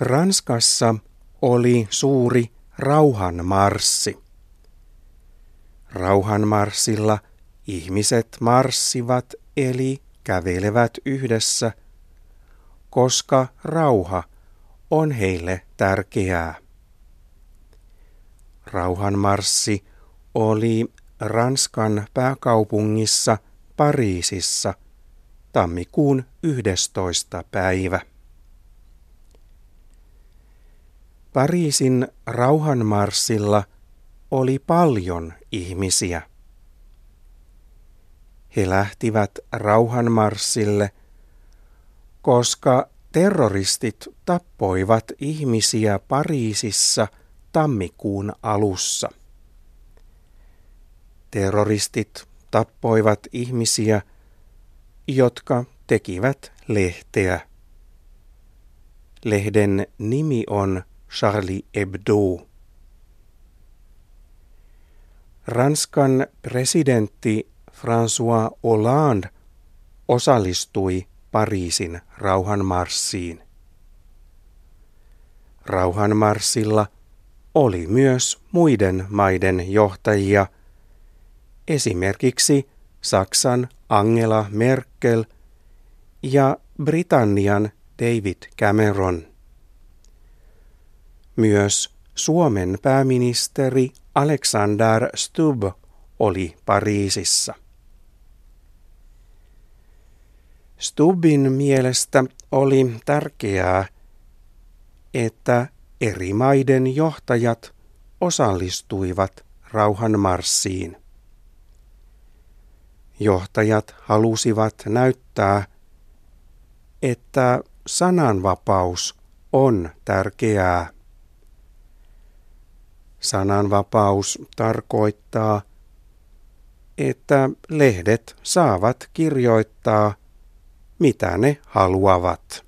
Ranskassa oli suuri rauhanmarssi. Rauhanmarssilla ihmiset marssivat eli kävelevät yhdessä, koska rauha on heille tärkeää. Rauhanmarssi oli Ranskan pääkaupungissa Pariisissa tammikuun 11. päivä. Pariisin rauhanmarssilla oli paljon ihmisiä. He lähtivät rauhanmarssille, koska terroristit tappoivat ihmisiä Pariisissa tammikuun alussa. Terroristit tappoivat ihmisiä, jotka tekivät lehteä. Lehden nimi on Charlie Hebdo. Ranskan presidentti François Hollande osallistui Pariisin rauhanmarssiin. Rauhanmarssilla oli myös muiden maiden johtajia, esimerkiksi Saksan Angela Merkel ja Britannian David Cameron. Myös Suomen pääministeri Alexander Stubb oli Pariisissa. Stubbin mielestä oli tärkeää, että eri maiden johtajat osallistuivat rauhanmarssiin. Johtajat halusivat näyttää, että sananvapaus on tärkeää. Sananvapaus tarkoittaa, että lehdet saavat kirjoittaa, mitä ne haluavat.